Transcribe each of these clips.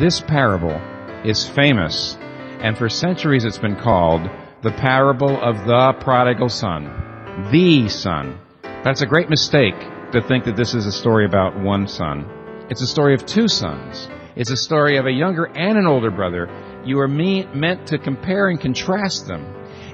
this parable is famous, and for centuries it's been called the parable of the prodigal son. The son. That's a great mistake to think that this is a story about one son. It's a story of two sons. It's a story of a younger and an older brother. You are me- meant to compare and contrast them.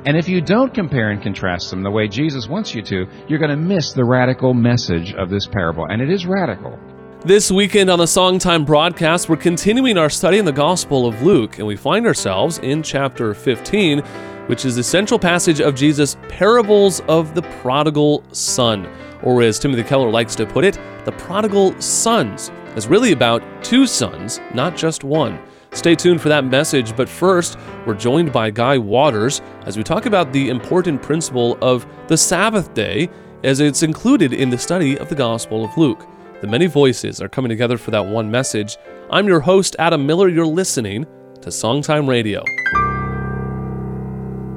And if you don't compare and contrast them the way Jesus wants you to, you're going to miss the radical message of this parable. And it is radical. This weekend on the Songtime broadcast, we're continuing our study in the Gospel of Luke, and we find ourselves in chapter 15, which is the central passage of Jesus' parables of the prodigal son, or as Timothy Keller likes to put it, the prodigal sons. It's really about two sons, not just one. Stay tuned for that message, but first, we're joined by Guy Waters as we talk about the important principle of the Sabbath day as it's included in the study of the Gospel of Luke. The many voices are coming together for that one message. I'm your host, Adam Miller. You're listening to Songtime Radio.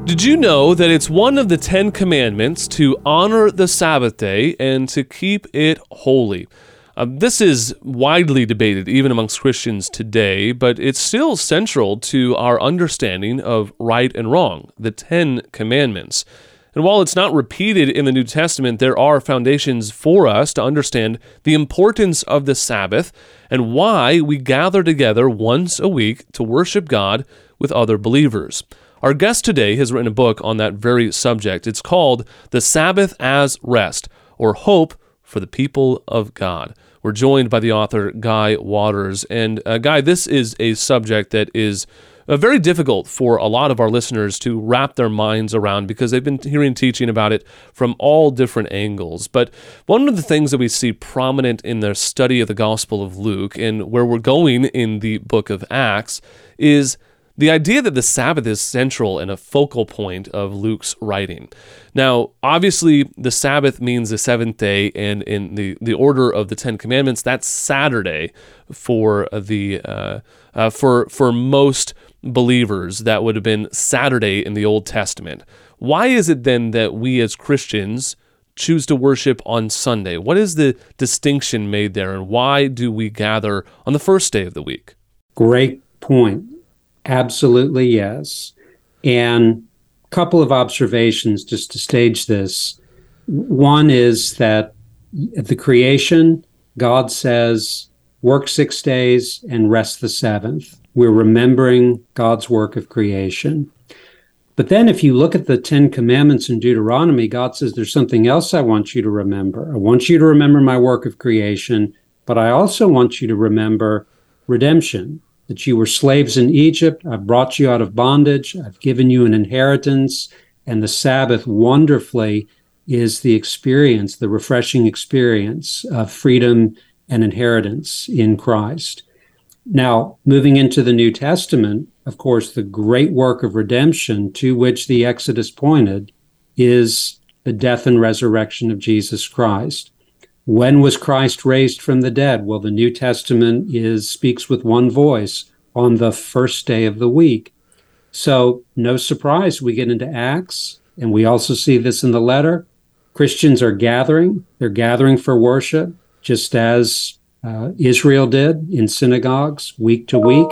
Did you know that it's one of the Ten Commandments to honor the Sabbath day and to keep it holy? Uh, this is widely debated even amongst Christians today, but it's still central to our understanding of right and wrong, the Ten Commandments. And while it's not repeated in the New Testament, there are foundations for us to understand the importance of the Sabbath and why we gather together once a week to worship God with other believers. Our guest today has written a book on that very subject. It's called The Sabbath as Rest, or Hope for the People of God. We're joined by the author Guy Waters. And uh, Guy, this is a subject that is uh, very difficult for a lot of our listeners to wrap their minds around because they've been hearing teaching about it from all different angles. But one of the things that we see prominent in their study of the Gospel of Luke and where we're going in the book of Acts is the idea that the Sabbath is central and a focal point of Luke's writing. Now, obviously, the Sabbath means the seventh day, and in the, the order of the Ten Commandments, that's Saturday for the uh, uh, for for most believers. That would have been Saturday in the Old Testament. Why is it then that we as Christians choose to worship on Sunday? What is the distinction made there, and why do we gather on the first day of the week? Great point. Absolutely, yes. And a couple of observations just to stage this. One is that at the creation, God says, work six days and rest the seventh. We're remembering God's work of creation. But then, if you look at the Ten Commandments in Deuteronomy, God says, There's something else I want you to remember. I want you to remember my work of creation, but I also want you to remember redemption that you were slaves in Egypt. I've brought you out of bondage. I've given you an inheritance. And the Sabbath wonderfully is the experience, the refreshing experience of freedom and inheritance in Christ. Now, moving into the New Testament, of course, the great work of redemption to which the Exodus pointed is the death and resurrection of Jesus Christ. When was Christ raised from the dead? Well, the New Testament is speaks with one voice on the first day of the week. So, no surprise, we get into Acts, and we also see this in the letter. Christians are gathering, they're gathering for worship, just as uh, Israel did in synagogues week to week.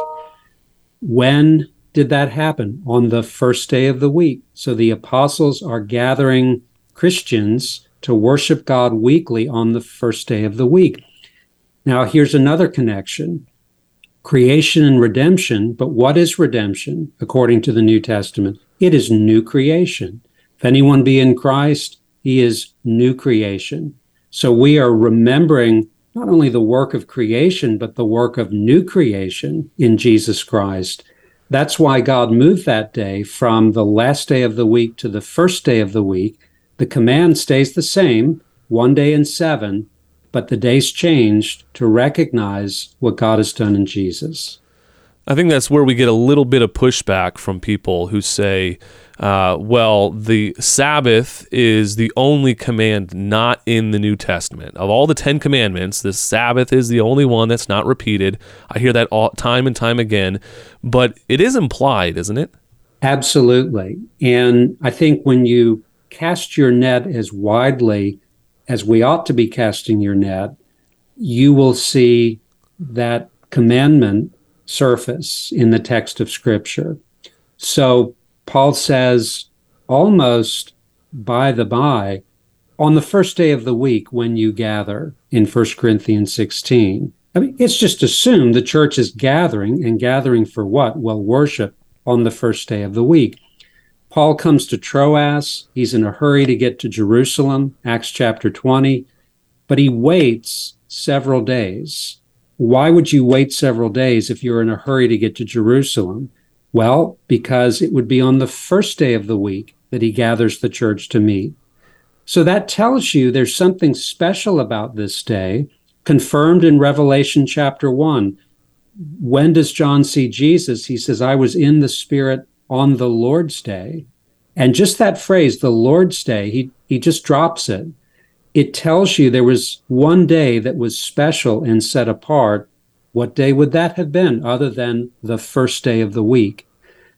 When did that happen? On the first day of the week. So the apostles are gathering Christians to worship God weekly on the first day of the week. Now, here's another connection creation and redemption. But what is redemption according to the New Testament? It is new creation. If anyone be in Christ, he is new creation. So we are remembering not only the work of creation, but the work of new creation in Jesus Christ. That's why God moved that day from the last day of the week to the first day of the week the command stays the same, one day in seven, but the days changed to recognize what God has done in Jesus. I think that's where we get a little bit of pushback from people who say, uh, well, the Sabbath is the only command not in the New Testament. Of all the Ten Commandments, the Sabbath is the only one that's not repeated. I hear that all, time and time again, but it is implied, isn't it? Absolutely. And I think when you cast your net as widely as we ought to be casting your net, you will see that commandment surface in the text of Scripture. So Paul says, almost by the by, on the first day of the week when you gather in 1 Corinthians 16. I mean, it's just assumed the church is gathering and gathering for what? Well, worship on the first day of the week. Paul comes to Troas. He's in a hurry to get to Jerusalem, Acts chapter 20, but he waits several days. Why would you wait several days if you're in a hurry to get to Jerusalem? Well, because it would be on the first day of the week that he gathers the church to meet. So that tells you there's something special about this day, confirmed in Revelation chapter 1. When does John see Jesus? He says, I was in the Spirit on the Lord's day. And just that phrase, the Lord's day, he, he just drops it. It tells you there was one day that was special and set apart. What day would that have been other than the first day of the week?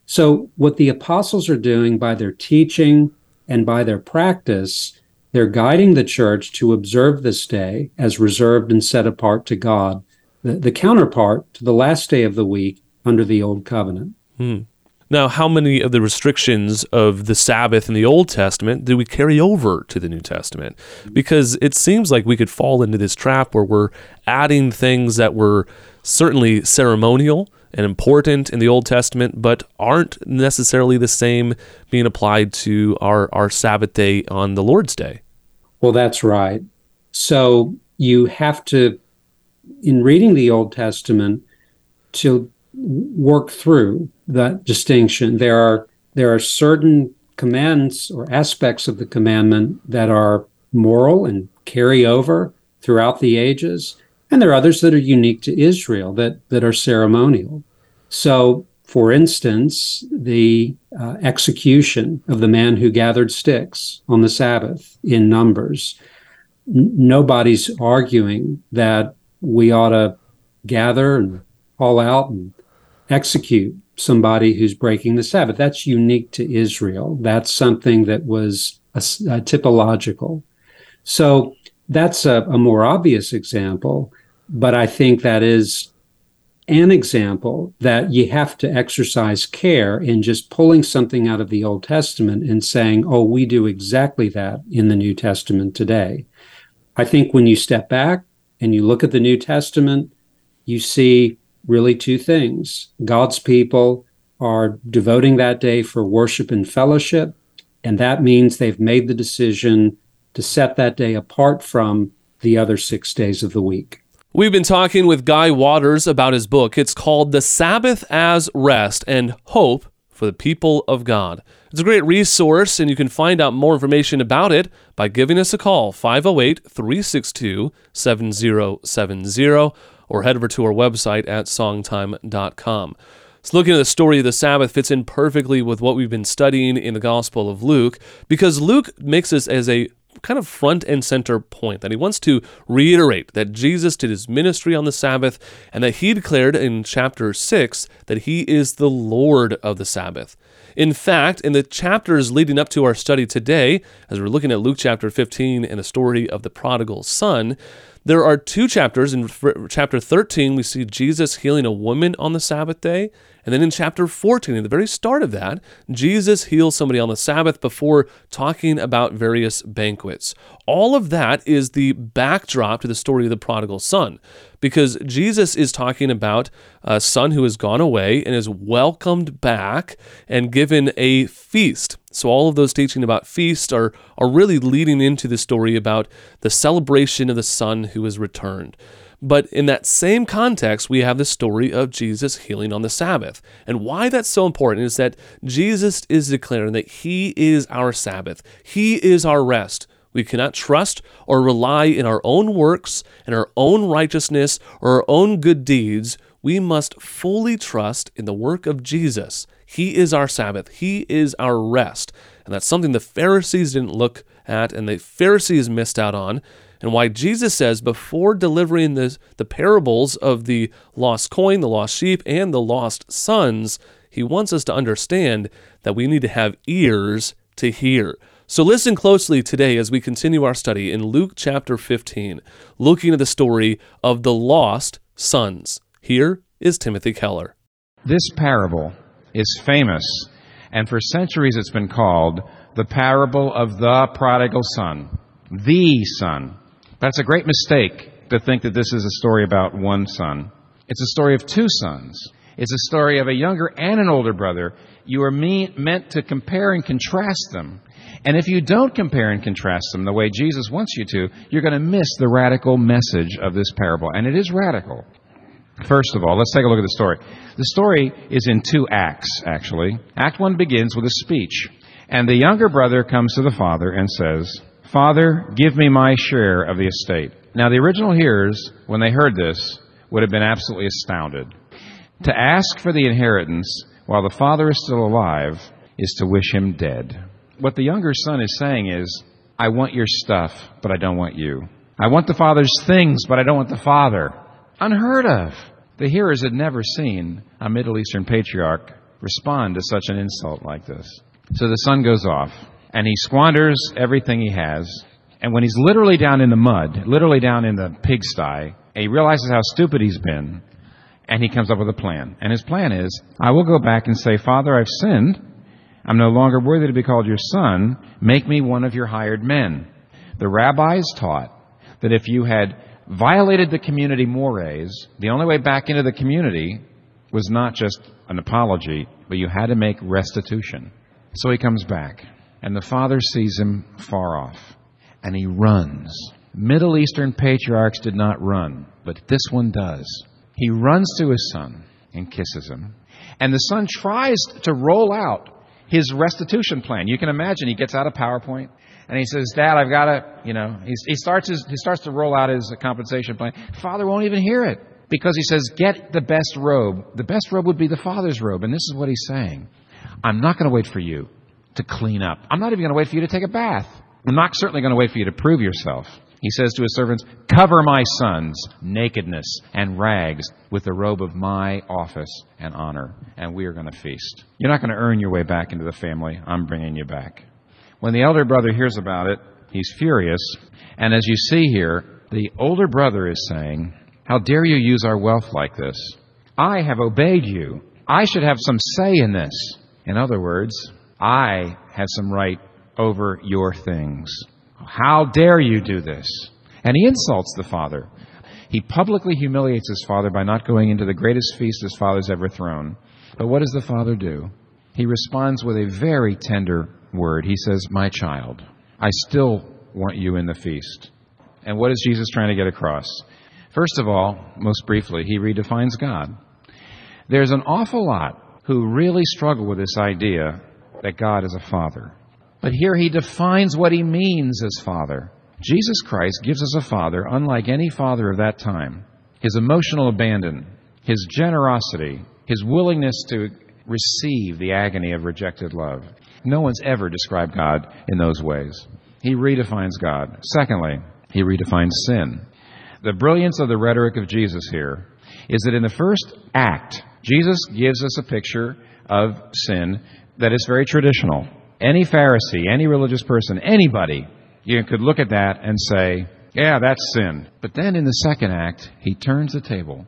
So, what the apostles are doing by their teaching and by their practice, they're guiding the church to observe this day as reserved and set apart to God, the, the counterpart to the last day of the week under the Old Covenant. Hmm. Now, how many of the restrictions of the Sabbath in the Old Testament do we carry over to the New Testament? Because it seems like we could fall into this trap where we're adding things that were certainly ceremonial and important in the Old Testament, but aren't necessarily the same being applied to our, our Sabbath day on the Lord's Day. Well, that's right. So you have to, in reading the Old Testament, to work through that distinction. There are there are certain commands or aspects of the commandment that are moral and carry over throughout the ages, and there are others that are unique to Israel that that are ceremonial. So, for instance, the uh, execution of the man who gathered sticks on the Sabbath in Numbers. N- nobody's arguing that we ought to gather and haul out and execute somebody who's breaking the Sabbath. That's unique to Israel. That's something that was a, a typological. So that's a, a more obvious example, but I think that is an example that you have to exercise care in just pulling something out of the Old Testament and saying, oh, we do exactly that in the New Testament today. I think when you step back and you look at the New Testament, you see really two things. God's people are devoting that day for worship and fellowship, and that means they've made the decision to set that day apart from the other six days of the week. We've been talking with Guy Waters about his book. It's called The Sabbath as Rest and Hope for the People of God. It's a great resource, and you can find out more information about it by giving us a call, 508 362 7070 or head over to our website at songtime.com. So, looking at the story of the Sabbath fits in perfectly with what we've been studying in the Gospel of Luke because Luke makes this as a kind of front and center point that he wants to reiterate that Jesus did his ministry on the Sabbath and that he declared in chapter 6 that he is the Lord of the Sabbath. In fact, in the chapters leading up to our study today, as we're looking at Luke chapter 15 and the story of the prodigal son, there are two chapters. In chapter 13, we see Jesus healing a woman on the Sabbath day. And then in chapter 14, at the very start of that, Jesus heals somebody on the Sabbath before talking about various banquets. All of that is the backdrop to the story of the prodigal son, because Jesus is talking about a son who has gone away and is welcomed back and given a feast. So all of those teaching about feast are, are really leading into the story about the celebration of the son who has returned. But in that same context, we have the story of Jesus healing on the Sabbath. And why that's so important is that Jesus is declaring that He is our Sabbath, He is our rest. We cannot trust or rely in our own works and our own righteousness or our own good deeds. We must fully trust in the work of Jesus. He is our Sabbath, He is our rest. And that's something the Pharisees didn't look at and the Pharisees missed out on and why Jesus says before delivering the, the parables of the lost coin, the lost sheep, and the lost sons, he wants us to understand that we need to have ears to hear. So listen closely today as we continue our study in Luke chapter 15, looking at the story of the lost sons. Here is Timothy Keller. This parable is famous, and for centuries it's been called the parable of the prodigal son. The son. That's a great mistake to think that this is a story about one son. It's a story of two sons. It's a story of a younger and an older brother. You are me- meant to compare and contrast them. And if you don't compare and contrast them the way Jesus wants you to, you're going to miss the radical message of this parable. And it is radical. First of all, let's take a look at the story. The story is in two acts, actually. Act one begins with a speech. And the younger brother comes to the father and says, Father, give me my share of the estate. Now, the original hearers, when they heard this, would have been absolutely astounded. To ask for the inheritance while the father is still alive is to wish him dead. What the younger son is saying is, I want your stuff, but I don't want you. I want the father's things, but I don't want the father. Unheard of. The hearers had never seen a Middle Eastern patriarch respond to such an insult like this. So the son goes off, and he squanders everything he has. And when he's literally down in the mud, literally down in the pigsty, he realizes how stupid he's been, and he comes up with a plan. And his plan is, I will go back and say, Father, I've sinned. I'm no longer worthy to be called your son. Make me one of your hired men. The rabbis taught that if you had violated the community mores, the only way back into the community was not just an apology, but you had to make restitution. So he comes back, and the father sees him far off, and he runs. Middle Eastern patriarchs did not run, but this one does. He runs to his son and kisses him. And the son tries to roll out his restitution plan. You can imagine he gets out a PowerPoint and he says, "Dad, I've got to, you know." He, he starts his, he starts to roll out his compensation plan. Father won't even hear it because he says, "Get the best robe. The best robe would be the father's robe." And this is what he's saying: "I'm not going to wait for you to clean up. I'm not even going to wait for you to take a bath. I'm not certainly going to wait for you to prove yourself." He says to his servants, Cover my son's nakedness and rags with the robe of my office and honor, and we are going to feast. You're not going to earn your way back into the family. I'm bringing you back. When the elder brother hears about it, he's furious. And as you see here, the older brother is saying, How dare you use our wealth like this? I have obeyed you. I should have some say in this. In other words, I have some right over your things. How dare you do this? And he insults the father. He publicly humiliates his father by not going into the greatest feast his father's ever thrown. But what does the father do? He responds with a very tender word. He says, My child, I still want you in the feast. And what is Jesus trying to get across? First of all, most briefly, he redefines God. There's an awful lot who really struggle with this idea that God is a father. But here he defines what he means as Father. Jesus Christ gives us a Father unlike any father of that time. His emotional abandon, his generosity, his willingness to receive the agony of rejected love. No one's ever described God in those ways. He redefines God. Secondly, he redefines sin. The brilliance of the rhetoric of Jesus here is that in the first act, Jesus gives us a picture of sin that is very traditional. Any Pharisee, any religious person, anybody, you could look at that and say, yeah, that's sin. But then in the second act, he turns the table.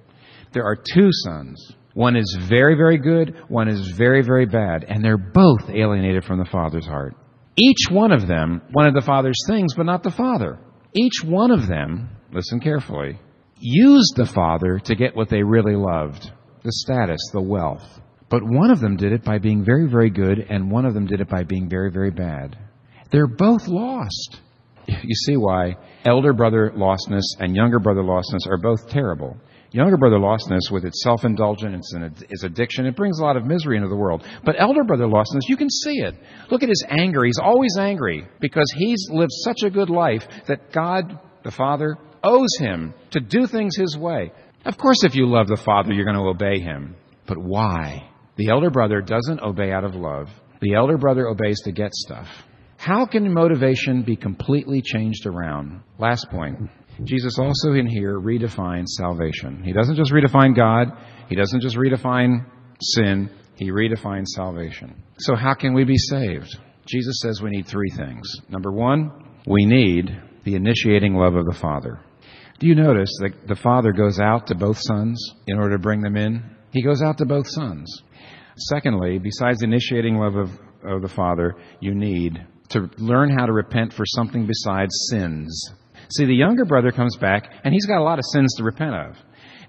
There are two sons. One is very, very good, one is very, very bad, and they're both alienated from the Father's heart. Each one of them wanted the Father's things, but not the Father. Each one of them, listen carefully, used the Father to get what they really loved the status, the wealth. But one of them did it by being very, very good, and one of them did it by being very, very bad. They're both lost. You see why elder brother lostness and younger brother lostness are both terrible. Younger brother lostness, with its self indulgence and its addiction, it brings a lot of misery into the world. But elder brother lostness, you can see it. Look at his anger. He's always angry because he's lived such a good life that God, the Father, owes him to do things his way. Of course, if you love the Father, you're going to obey him. But why? The elder brother doesn't obey out of love. The elder brother obeys to get stuff. How can motivation be completely changed around? Last point. Jesus also in here redefines salvation. He doesn't just redefine God, he doesn't just redefine sin, he redefines salvation. So, how can we be saved? Jesus says we need three things. Number one, we need the initiating love of the Father. Do you notice that the father goes out to both sons in order to bring them in? He goes out to both sons. Secondly, besides initiating love of, of the father, you need to learn how to repent for something besides sins. See, the younger brother comes back and he's got a lot of sins to repent of.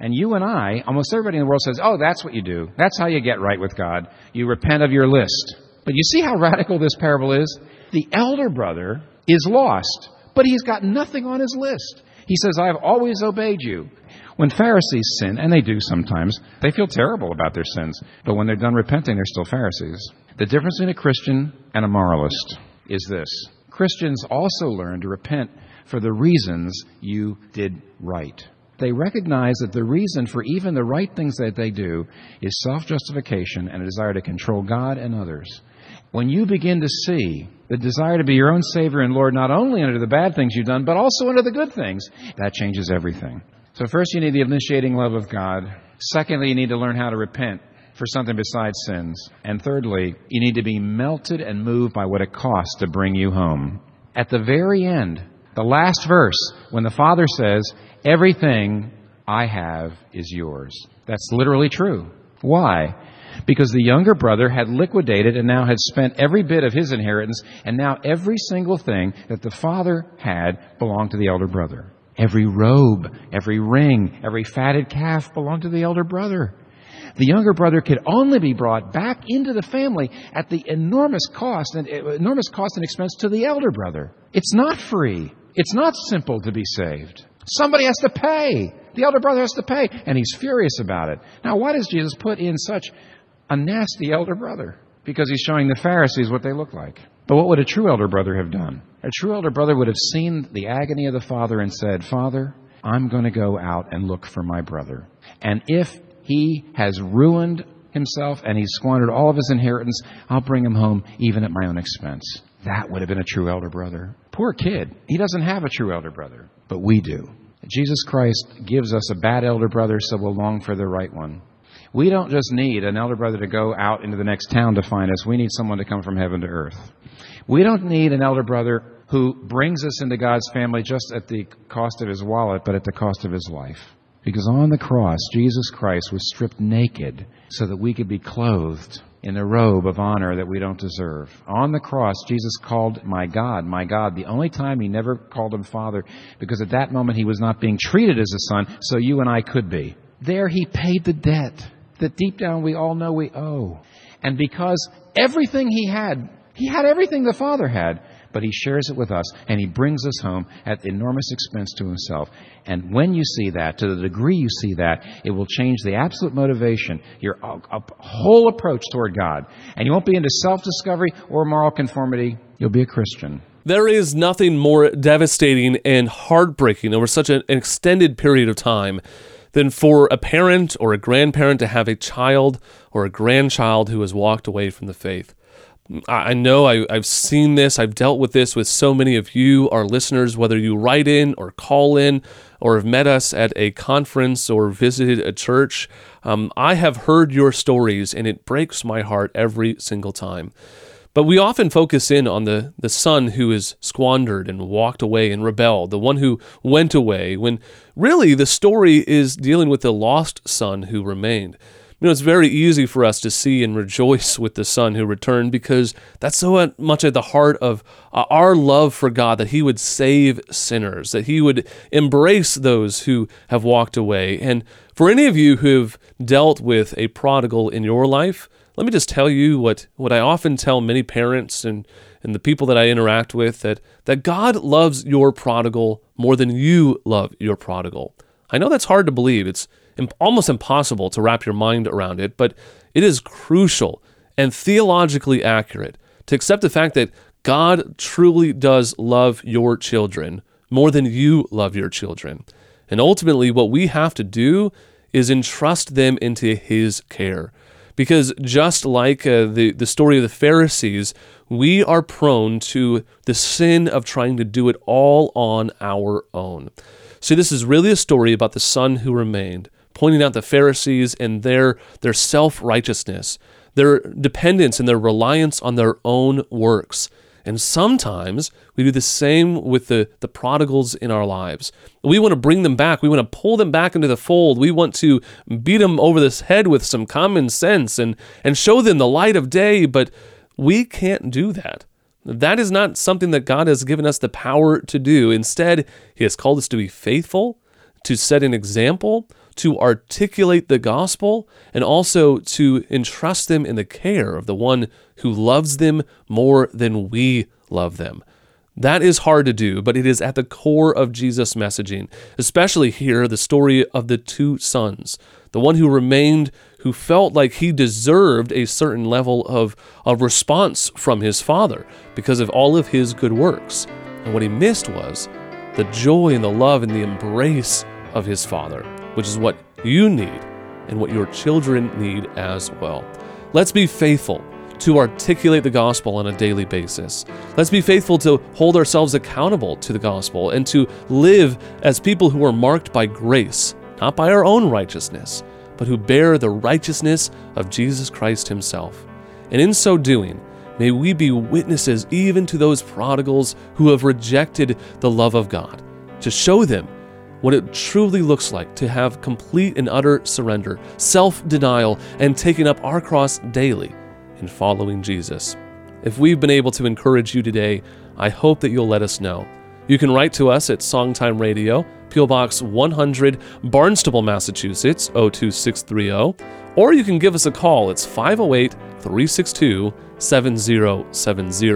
And you and I, almost everybody in the world says, oh, that's what you do. That's how you get right with God. You repent of your list. But you see how radical this parable is? The elder brother is lost, but he's got nothing on his list. He says, I have always obeyed you. When Pharisees sin, and they do sometimes, they feel terrible about their sins. But when they're done repenting, they're still Pharisees. The difference between a Christian and a moralist is this Christians also learn to repent for the reasons you did right. They recognize that the reason for even the right things that they do is self justification and a desire to control God and others. When you begin to see the desire to be your own Savior and Lord not only under the bad things you've done, but also under the good things, that changes everything. So, first, you need the initiating love of God. Secondly, you need to learn how to repent for something besides sins. And thirdly, you need to be melted and moved by what it costs to bring you home. At the very end, the last verse, when the Father says, Everything I have is yours. That's literally true. Why? Because the younger brother had liquidated and now had spent every bit of his inheritance, and now every single thing that the father had belonged to the elder brother. Every robe, every ring, every fatted calf belonged to the elder brother. The younger brother could only be brought back into the family at the enormous cost and enormous cost and expense to the elder brother. It's not free. It's not simple to be saved. Somebody has to pay. The elder brother has to pay, and he's furious about it. Now, why does Jesus put in such a nasty elder brother? Because he's showing the Pharisees what they look like. But what would a true elder brother have done? A true elder brother would have seen the agony of the father and said, Father, I'm going to go out and look for my brother. And if he has ruined himself and he's squandered all of his inheritance, I'll bring him home even at my own expense. That would have been a true elder brother. Poor kid. He doesn't have a true elder brother, but we do. Jesus Christ gives us a bad elder brother, so we'll long for the right one. We don't just need an elder brother to go out into the next town to find us. We need someone to come from heaven to earth. We don't need an elder brother who brings us into God's family just at the cost of his wallet, but at the cost of his life. Because on the cross, Jesus Christ was stripped naked so that we could be clothed in the robe of honor that we don't deserve. On the cross, Jesus called my God, my God, the only time he never called him Father, because at that moment he was not being treated as a son, so you and I could be. There he paid the debt that deep down we all know we owe. And because everything he had, he had everything the Father had, but he shares it with us and he brings us home at enormous expense to himself. And when you see that, to the degree you see that, it will change the absolute motivation, your whole approach toward God. And you won't be into self discovery or moral conformity, you'll be a Christian. There is nothing more devastating and heartbreaking over such an extended period of time than for a parent or a grandparent to have a child or a grandchild who has walked away from the faith. I know I, have seen this. I've dealt with this with so many of you, our listeners, whether you write in or call in or have met us at a conference or visited a church. Um, I have heard your stories and it breaks my heart every single time. But we often focus in on the, the son who is squandered and walked away and rebelled, the one who went away, when really the story is dealing with the lost son who remained. You know, it's very easy for us to see and rejoice with the Son who returned because that's so much at the heart of uh, our love for God that He would save sinners, that He would embrace those who have walked away. And for any of you who've dealt with a prodigal in your life, let me just tell you what, what I often tell many parents and, and the people that I interact with that, that God loves your prodigal more than you love your prodigal. I know that's hard to believe. It's almost impossible to wrap your mind around it, but it is crucial and theologically accurate to accept the fact that God truly does love your children more than you love your children. And ultimately, what we have to do is entrust them into His care. Because just like uh, the, the story of the Pharisees, we are prone to the sin of trying to do it all on our own. See, this is really a story about the son who remained, pointing out the Pharisees and their, their self righteousness, their dependence and their reliance on their own works. And sometimes we do the same with the, the prodigals in our lives. We want to bring them back. We want to pull them back into the fold. We want to beat them over the head with some common sense and, and show them the light of day, but we can't do that. That is not something that God has given us the power to do. Instead, He has called us to be faithful, to set an example, to articulate the gospel, and also to entrust them in the care of the one who loves them more than we love them. That is hard to do, but it is at the core of Jesus' messaging, especially here, the story of the two sons. The one who remained, who felt like he deserved a certain level of, of response from his father because of all of his good works. And what he missed was the joy and the love and the embrace of his father, which is what you need and what your children need as well. Let's be faithful to articulate the gospel on a daily basis. Let's be faithful to hold ourselves accountable to the gospel and to live as people who are marked by grace, not by our own righteousness, but who bear the righteousness of Jesus Christ Himself. And in so doing, may we be witnesses even to those prodigals who have rejected the love of God, to show them what it truly looks like to have complete and utter surrender, self denial, and taking up our cross daily in following Jesus. If we've been able to encourage you today, I hope that you'll let us know. You can write to us at Songtime Radio, P.O. Box 100, Barnstable, Massachusetts 02630, or you can give us a call. It's 508 362 7070.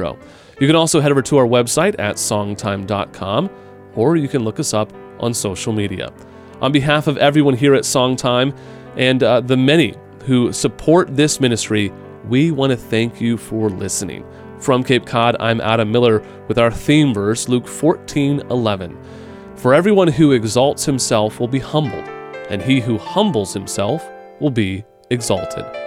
You can also head over to our website at songtime.com, or you can look us up on social media. On behalf of everyone here at Songtime and uh, the many who support this ministry, we want to thank you for listening. From Cape Cod, I'm Adam Miller with our theme verse, Luke 14 11. For everyone who exalts himself will be humbled, and he who humbles himself will be exalted.